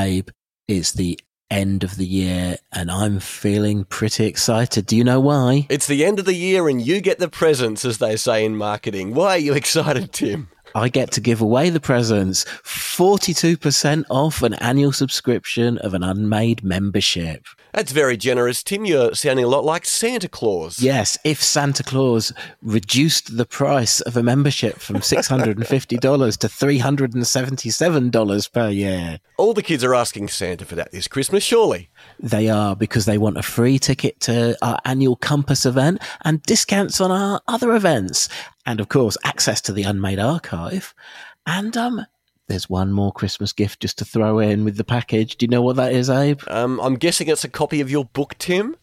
Abe, it's the end of the year and I'm feeling pretty excited. Do you know why? It's the end of the year and you get the presents, as they say in marketing. Why are you excited, Tim? I get to give away the presents 42% off an annual subscription of an unmade membership. That's very generous, Tim. You're sounding a lot like Santa Claus. Yes, if Santa Claus reduced the price of a membership from $650 to $377 per year. All the kids are asking Santa for that this Christmas, surely. They are because they want a free ticket to our annual Compass event and discounts on our other events. And of course, access to the Unmade Archive. And um, there's one more Christmas gift just to throw in with the package. Do you know what that is, Abe? Um, I'm guessing it's a copy of your book, Tim.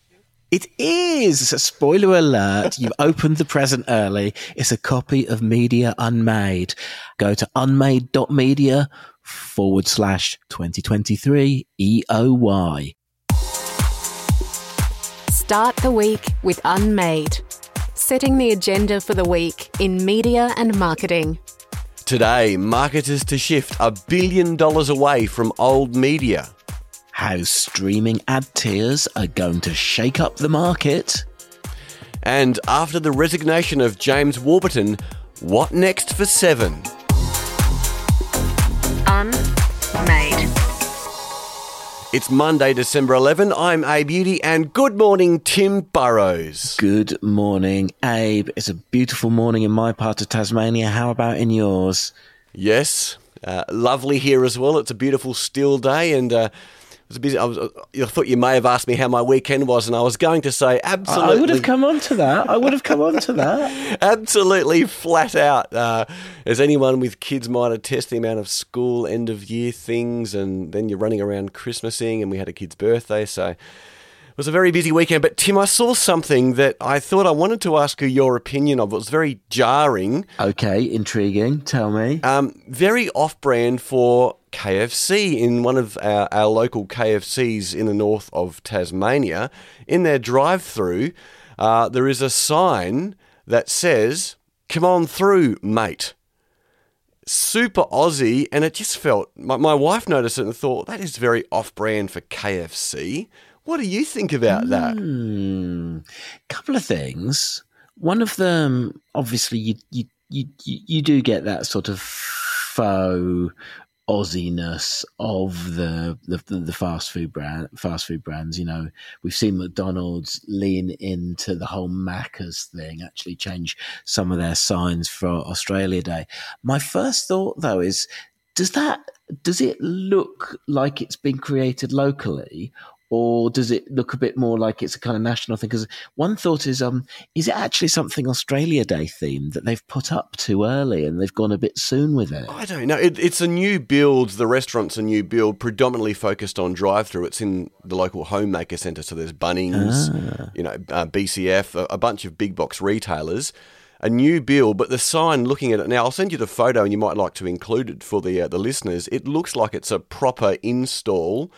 It is. Spoiler alert. You've opened the present early. It's a copy of Media Unmade. Go to unmade.media forward slash 2023 EOY. Start the week with Unmade, setting the agenda for the week in media and marketing. Today, marketers to shift a billion dollars away from old media. How streaming ad tiers are going to shake up the market. And after the resignation of James Warburton, what next for Seven? Unmade. It's Monday, December 11. I'm Abe Udy, and good morning, Tim Burrowes. Good morning, Abe. It's a beautiful morning in my part of Tasmania. How about in yours? Yes, uh, lovely here as well. It's a beautiful still day, and uh, was busy. I, was, I thought you may have asked me how my weekend was, and I was going to say absolutely. I would have come on to that. I would have come on to that. absolutely flat out. Uh, as anyone with kids might attest, the amount of school end of year things, and then you're running around Christmasing, and we had a kid's birthday, so. It was a very busy weekend, but Tim, I saw something that I thought I wanted to ask you your opinion of. It was very jarring. Okay, intriguing. Tell me. Um, very off brand for KFC in one of our, our local KFCs in the north of Tasmania. In their drive through, uh, there is a sign that says, Come on through, mate. Super Aussie, and it just felt. My, my wife noticed it and thought, that is very off brand for KFC. What do you think about that? Hmm. Couple of things. One of them, obviously, you you you you do get that sort of faux Aussiness of the, the the fast food brand fast food brands. You know, we've seen McDonald's lean into the whole Macca's thing, actually change some of their signs for Australia Day. My first thought though is does that does it look like it's been created locally or does it look a bit more like it's a kind of national thing? Because one thought is, um, is it actually something Australia Day themed that they've put up too early and they've gone a bit soon with it? I don't know. It, it's a new build. The restaurant's a new build, predominantly focused on drive-through. It's in the local homemaker centre, so there's Bunnings, ah. you know, uh, BCF, a, a bunch of big box retailers a new build, but the sign looking at it now, I'll send you the photo and you might like to include it for the uh, the listeners. It looks like it's a proper install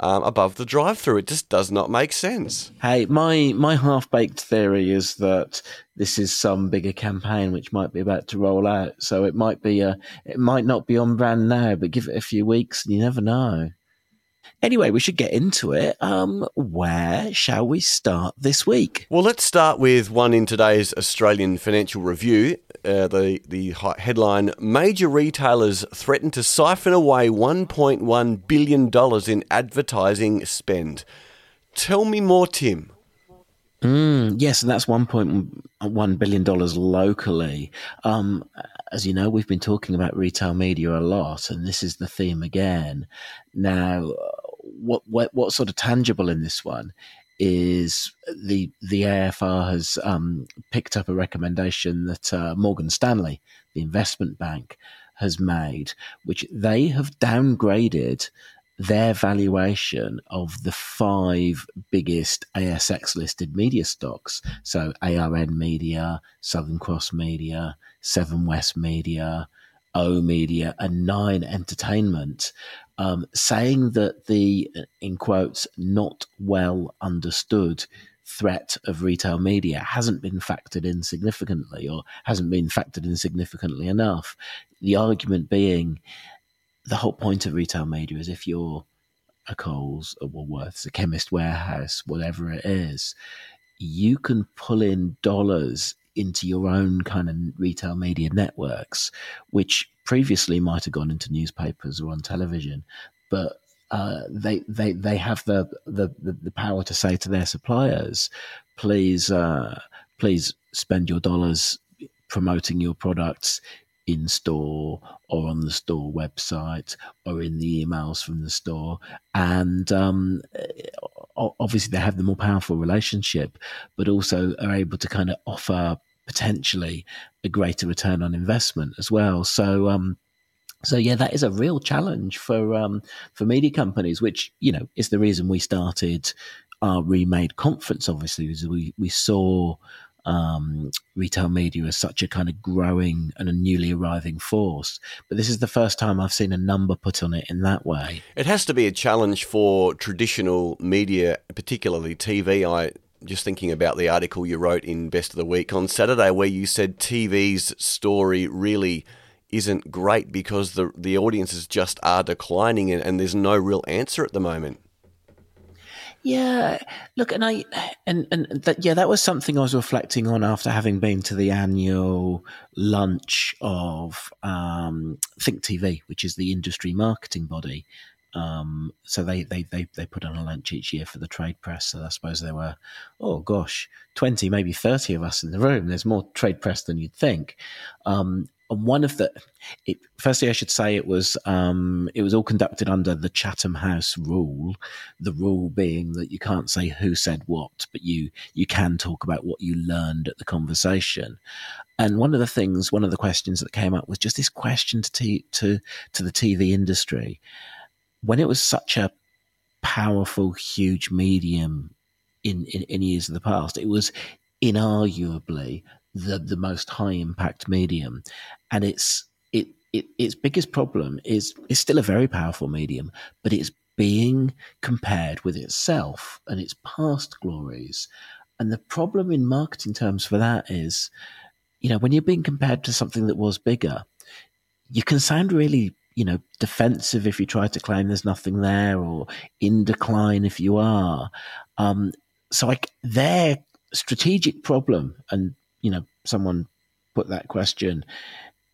um, above the drive-through. It just does not make sense. Hey, my my half-baked theory is that this is some bigger campaign which might be about to roll out. So it might be a, it might not be on brand now, but give it a few weeks and you never know. Anyway, we should get into it. Um, where shall we start this week? Well, let's start with one in today's Australian Financial Review. Uh, the the headline: Major retailers threaten to siphon away 1.1 billion dollars in advertising spend. Tell me more, Tim. Mm, yes, and that's one point one billion dollars locally. Um, as you know, we've been talking about retail media a lot, and this is the theme again. Now, what what what's sort of tangible in this one is the the AFR has um, picked up a recommendation that uh, Morgan Stanley, the investment bank, has made, which they have downgraded their valuation of the five biggest ASX listed media stocks. So ARN Media, Southern Cross Media, Seven West Media, oOh!media, and Nine Entertainment um, saying that the, in quotes, not well understood threat of retail media hasn't been factored in significantly or hasn't been factored in significantly enough. The argument being the whole point of retail media is if you're a Coles, a Woolworths, a Chemist Warehouse, whatever it is, you can pull in dollars into your own kind of retail media networks, which previously might have gone into newspapers or on television, but uh, they they they have the, the the power to say to their suppliers, please uh, please spend your dollars promoting your products in store or on the store website or in the emails from the store. And um, obviously, they have the more powerful relationship, but also are able to kind of offer potentially a greater return on investment as well. So, um, so yeah, that is a real challenge for um, for media companies, which you know is the reason we started our remade conference. Obviously, is we we saw um, retail media as such a kind of growing and a newly arriving force. But this is the first time I've seen a number put on it in that way. It has to be a challenge for traditional media, particularly TV. I just thinking about the article you wrote in Best of the Week on Saturday, where you said TV's story really isn't great because the the audiences just are declining and, and there's no real answer at the moment. Yeah, look, and I and and that yeah, that was something I was reflecting on after having been to the annual lunch of um, Think TV, which is the industry marketing body. Um, so they, they they they put on a lunch each year for the trade press. So I suppose there were, oh gosh, twenty, maybe thirty of us in the room. There's more trade press than you'd think. Um, and one of the it, firstly i should say it was um, it was all conducted under the chatham house rule the rule being that you can't say who said what but you you can talk about what you learned at the conversation and one of the things one of the questions that came up was just this question to t- to to the tv industry when it was such a powerful huge medium in, in, in years of the past it was inarguably the the most high impact medium, and it's it, it its biggest problem is it's still a very powerful medium, but it's being compared with itself and its past glories. And the problem in marketing terms for that is, you know, when you're being compared to something that was bigger, you can sound really, you know, defensive if you try to claim there's nothing there or in decline if you are. Um, so like their strategic problem, and you know, someone put that question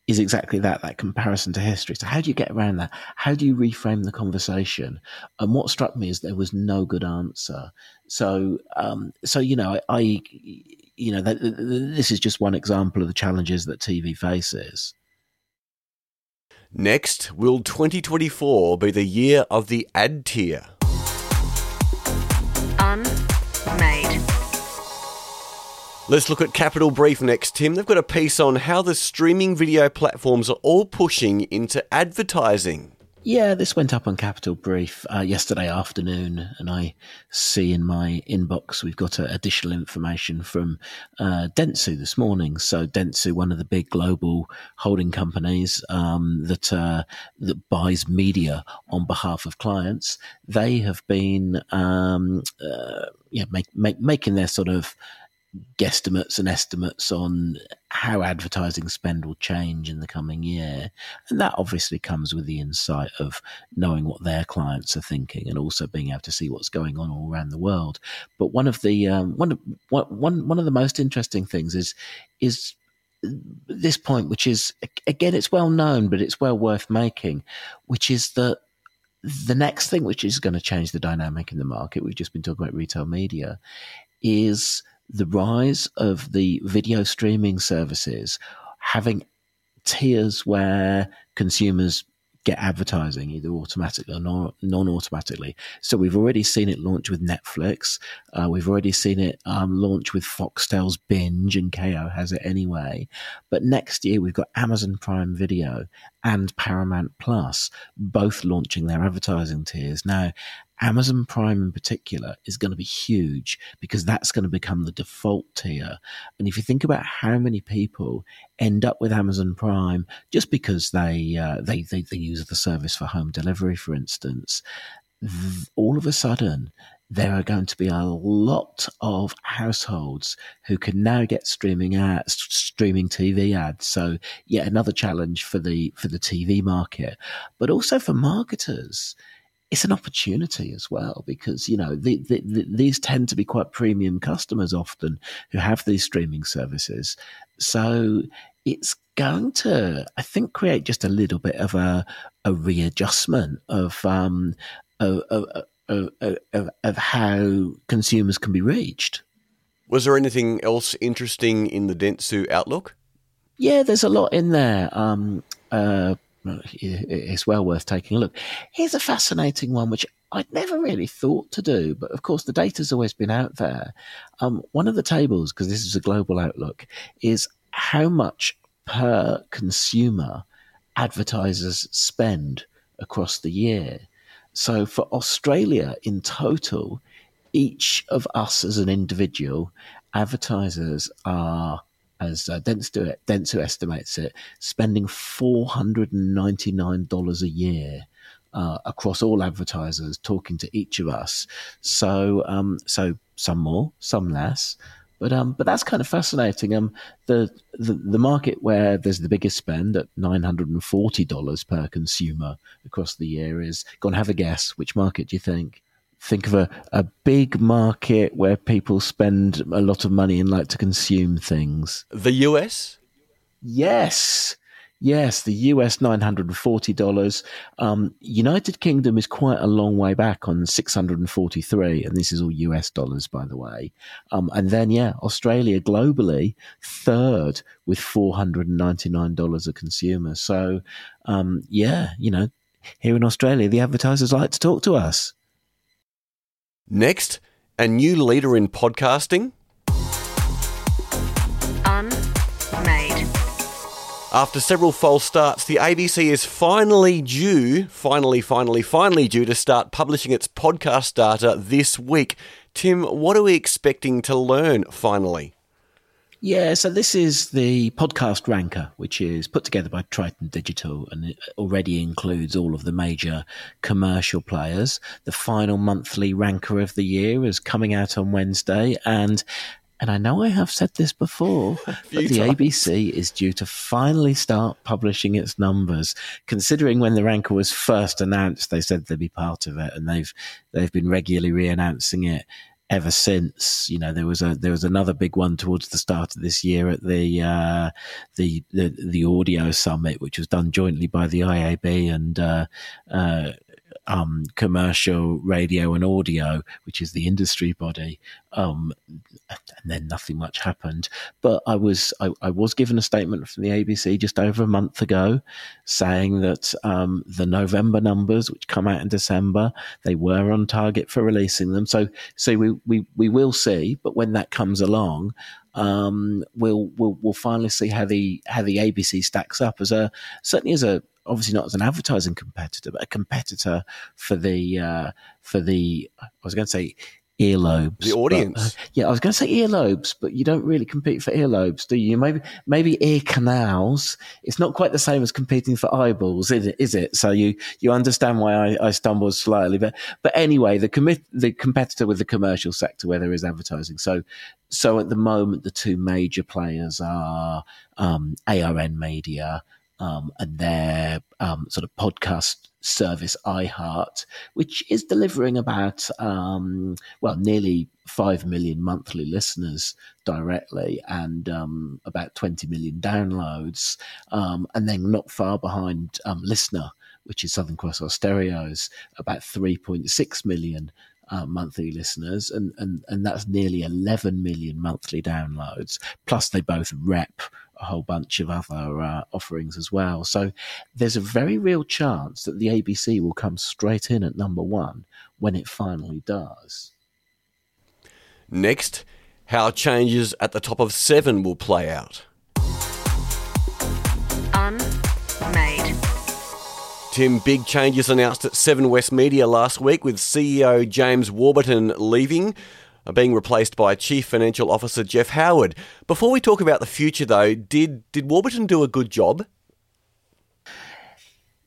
is exactly that that comparison to history. So how do you get around that? How do you reframe the conversation? And what struck me is there was no good answer. So um, so you know I, I you know that, this is just one example of the challenges that TV faces. Next, will 2024 be the year of the ad tier? Unmade. Let's look at Capital Brief next, Tim. They've got a piece on how the streaming video platforms are all pushing into advertising. Yeah, this went up on Capital Brief uh, yesterday afternoon, and I see in my inbox we've got uh, additional information from uh, Dentsu this morning. So Dentsu, one of the big global holding companies um, that uh, that buys media on behalf of clients, they have been um, uh, yeah make, make, making their sort of guesstimates and estimates on how advertising spend will change in the coming year. And that obviously comes with the insight of knowing what their clients are thinking and also being able to see what's going on all around the world. But one of the um, one one one of the most interesting things is is this point, which is again, it's well known, but it's well worth making, which is that the next thing which is going to change the dynamic in the market, we've just been talking about retail media, is the rise of the video streaming services having tiers where consumers get advertising either automatically or non automatically. So we've already seen it launch with Netflix. Uh, we've already seen it um, launch with Foxtel's Binge, and Kayo has it anyway. But next year we've got Amazon Prime Video and Paramount Plus both launching their advertising tiers. Now, Amazon Prime in particular is going to be huge because that's going to become the default tier. And if you think about how many people end up with Amazon Prime just because they uh, they, they they use the service for home delivery, for instance, all of a sudden there are going to be a lot of households who can now get streaming ads, streaming TV ads. So, yet another challenge for the for the TV market, but also for marketers it's an opportunity as well because you know the, the, the, these tend to be quite premium customers often who have these streaming services. So it's going to, I think, create just a little bit of a a readjustment of um of, of, of, of, of how consumers can be reached. Was there anything else interesting in the Dentsu outlook? Yeah, there's a lot in there. Um, uh, it's well worth taking a look. Here's a fascinating one, which I'd never really thought to do, but of course the data's always been out there. Um, one of the tables, because this is a global outlook, is how much per consumer advertisers spend across the year. So for Australia in total, each of us as an individual, advertisers are as uh, Dentsu, Dentsu estimates it, spending $499 a year uh, across all advertisers talking to each of us. So, um, so some more, some less. But um, but that's kind of fascinating. Um, the, the the market where there's the biggest spend at nine hundred and forty dollars per consumer across the year is. Go and have a guess. Which market do you think? Think of a, a big market where people spend a lot of money and like to consume things. The US? Yes. Yes, the US $940. Um, United Kingdom is quite a long way back on 643, and this is all US dollars, by the way. Um, and then, yeah, Australia globally, third with $499 a consumer. So, um, yeah, you know, here in Australia, the advertisers like to talk to us. Next, a new leader in podcasting. Unmade. After several false starts, the ABC is finally due, finally, finally, finally due to start publishing its podcast data this week. Tim, what are we expecting to learn finally? Yeah, so this is the podcast ranker, which is put together by Triton Digital and it already includes all of the major commercial players. The final monthly ranker of the year is coming out on Wednesday and and I know I have said this before, but the times. ABC is due to finally start publishing its numbers. Considering when the ranker was first announced, they said they'd be part of it, and they've they've been regularly re-announcing it ever since. You know, there was a there was another big one towards the start of this year at the uh, the, the, the audio summit, which was done jointly by the IAB and uh, uh, um, commercial radio and audio, which is the industry body, um, and then nothing much happened. But I was I, I, was given a statement from the ABC just over a month ago, saying that um, the November numbers, which come out in December, they were on target for releasing them. So so we we, we will see. But when that comes along, um, we'll, we'll we'll finally see how the how the ABC stacks up as a certainly as a obviously not as an advertising competitor, but a competitor for the uh, for the I was going to say earlobes. The audience. But, uh, yeah, I was going to say earlobes, but you don't really compete for earlobes, do you? Maybe maybe ear canals. It's not quite the same as competing for eyeballs, is it? Is it? So you you understand why I, I stumbled slightly, but but anyway, the commit the competitor with the commercial sector where there is advertising. So so at the moment, the two major players are um, ARN Media um, and their um, sort of podcast service iHeart, which is delivering about um, well nearly five million monthly listeners directly and um, about twenty million downloads, um, and then not far behind um, LiSTNR, which is Southern Cross Austereo's, about three point six million. Uh, monthly listeners, and, and and that's nearly 11 million monthly downloads. Plus, they both rep a whole bunch of other uh, offerings as well. So there's a very real chance that the ABC will come straight in at number one when it finally does. Next, how changes at the top of seven will play out. Unmade. Tim, big changes announced at Seven West Media last week with CEO James Warburton leaving being replaced by Chief Financial Officer Jeff Howard. Before we talk about the future, though, did did Warburton do a good job?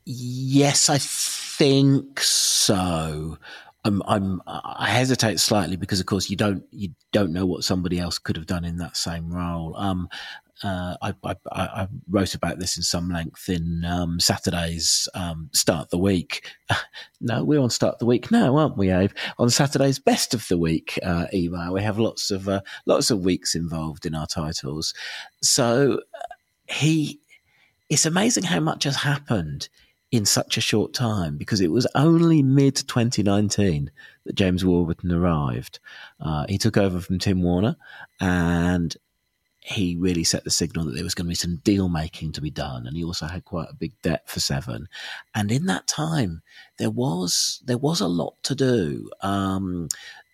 Yes, I think so. I'm, I'm, I hesitate slightly because, of course, you don't, you don't know what somebody else could have done in that same role. Um, uh, I, I, I, wrote about this in some length in um, Saturday's um, Start the Week. no, we're on Start the Week now, aren't we, Abe? On Saturday's Best of the Week uh, email, we have lots of uh, lots of weeks involved in our titles. So uh, he, it's amazing how much has happened in such a short time because it was only mid 2019 that James Warburton arrived. Uh, he took over from Tim Worner and he really set the signal that there was going to be some deal making to be done. And he also had quite a big debt for Seven. And in that time, there was, there was a lot to do. Um,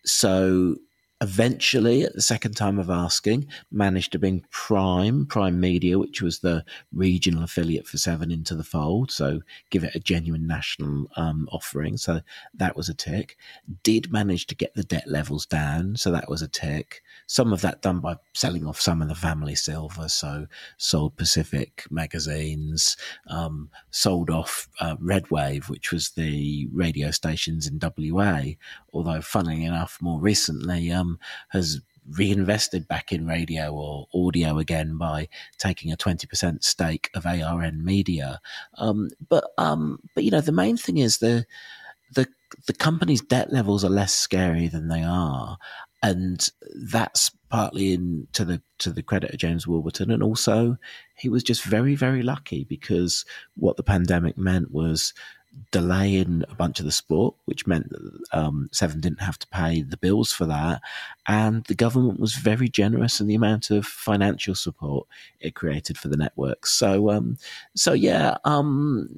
so eventually at the second time of asking managed to bring prime prime media which was the regional affiliate for seven into the fold. So give it a genuine national um, offering. So that was a tick. Did manage to get the debt levels down. So that was a tick some of that done by selling off some of the family silver so sold pacific magazines um, sold off uh, Redwave which was the radio stations in wa although funnily enough more recently um, has reinvested back in radio or audio again by taking a 20% stake of ARN Media. Um, but, um, but, you know, the main thing is the, the, the company's debt levels are less scary than they are. And that's partly in to the to the credit of James Warburton, and also he was just very very lucky because what the pandemic meant was delaying a bunch of the sport, which meant that um, Seven didn't have to pay the bills for that. And the government was very generous in the amount of financial support it created for the networks. So, um, so yeah, um,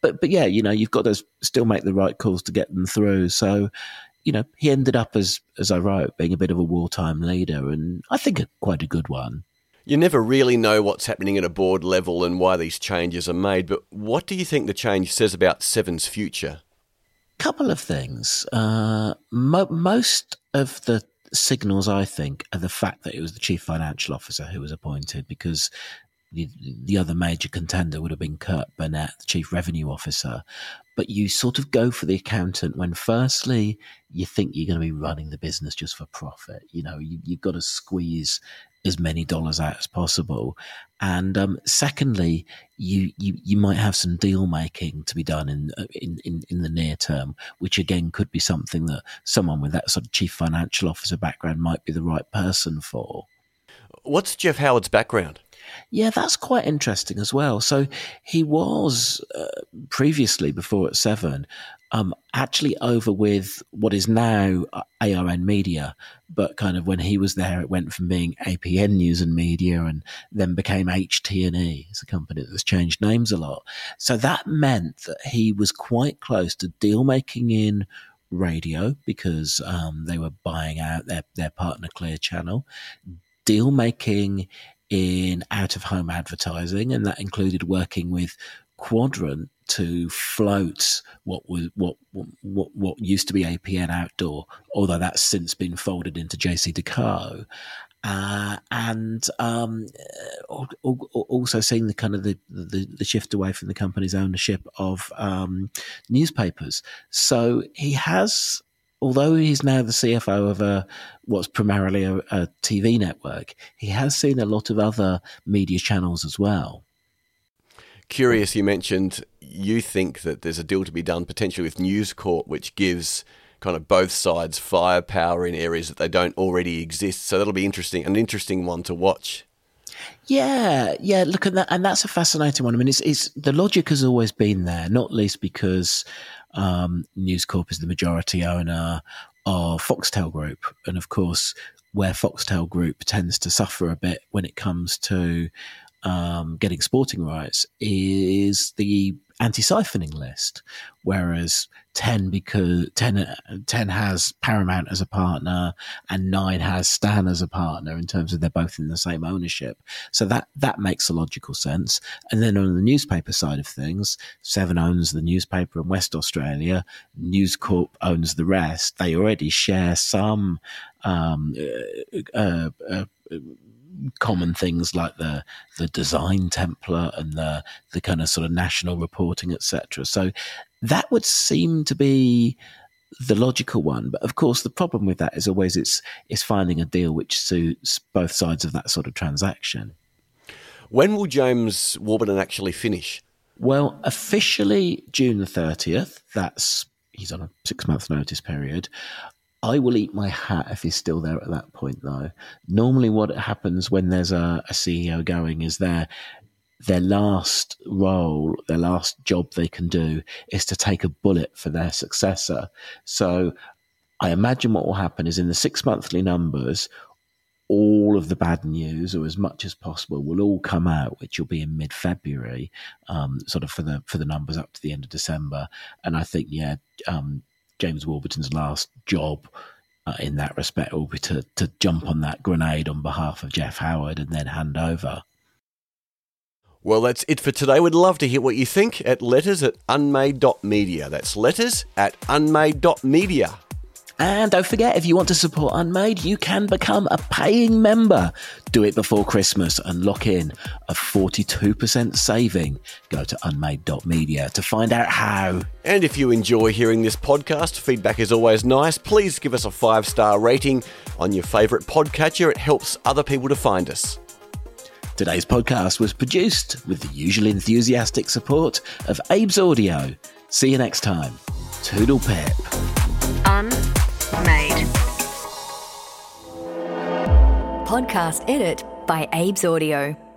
but but yeah, you know, you've got to still make the right calls to get them through. So, you know, he ended up as as I wrote, being a bit of a wartime leader, and I think a, quite a good one you never really know what's happening at a board level and why these changes are made. But what do you think the change says about Seven's future? Couple of things. Uh, mo- most of the signals, I think, are the fact that it was the chief financial officer who was appointed because the, the other major contender would have been Kurt Burnett, the chief revenue officer. But you sort of go for the accountant when, firstly, you think you're going to be running the business just for profit. You know, you, you've got to squeeze as many dollars out as possible. And um, secondly, you, you you might have some deal making to be done in, uh, in in in the near term, which again could be something that someone with that sort of chief financial officer background might be the right person for. What's Jeff Howard's background? Yeah, that's quite interesting as well. So he was uh, previously, before at Seven, um, actually over with what is now uh, ARN Media, but kind of when he was there, it went from being APN News and Media and then became HT&E. It's a company that's changed names a lot. So that meant that he was quite close to deal making in radio because um, they were buying out their, their partner Clear Channel, deal making in out of home advertising, and that included working with Quadrant to float what was what what what used to be APN Outdoor, although that's since been folded into JCDecaux. Uh, and um, also seeing the kind of the, the, the, shift away from the company's ownership of um, newspapers. So he has although he's now the CFO of a what's primarily a, a, TV network, he has seen a lot of other media channels as well. Curious, you mentioned you think that there's a deal to be done potentially with News Corp, which gives kind of both sides firepower in areas that they don't already exist. So that'll be interesting, an interesting one to watch. Yeah, yeah. Look at that, and that's a fascinating one. I mean, it's, it's the logic has always been there, not least because um, News Corp is the majority owner of Foxtel Group. And of course, where Foxtel Group tends to suffer a bit when it comes to um, getting sporting rights is the anti-siphoning list, whereas 10 because 10, 10 has Paramount as a partner and 9 has Stan as a partner in terms of they're both in the same ownership. So that that makes a logical sense. And then on the newspaper side of things, 7 owns the newspaper in West Australia, News Corp owns the rest. They already share some um, uh, uh, uh, common things like the the design template and the the kind of sort of national reporting, etc. So that would seem to be the logical one. But of course, the problem with that is always it's it's finding a deal which suits both sides of that sort of transaction. When will James Warburton actually finish? Well, officially June the 30th. That's he's on a six month notice period. I will eat my hat if he's still there at that point, though. Normally, what happens when there's a, a CEO going is their their last role, their last job they can do is to take a bullet for their successor. So, I imagine what will happen is in the six monthly numbers, all of the bad news, or as much as possible, will all come out, which will be in mid-February, um, sort of for the for the numbers up to the end of December. And I think, yeah, um, James Warburton's last job uh, in that respect will be to to jump on that grenade on behalf of Jeff Howard and then hand over. Well, that's it for today. We'd love to hear what you think at letters at unmade.media. That's letters at unmade.media. And don't forget, if you want to support Unmade, you can become a paying member. Do it before Christmas and lock in a 42% saving. Go to unmade.media to find out how. And if you enjoy hearing this podcast, feedback is always nice. Please give us a five star rating on your favourite podcatcher. It helps other people to find us. Today's podcast was produced with the usual enthusiastic support of Abe's Audio. See you next time. Toodle pip. Unmade. Podcast edit by Abe's Audio.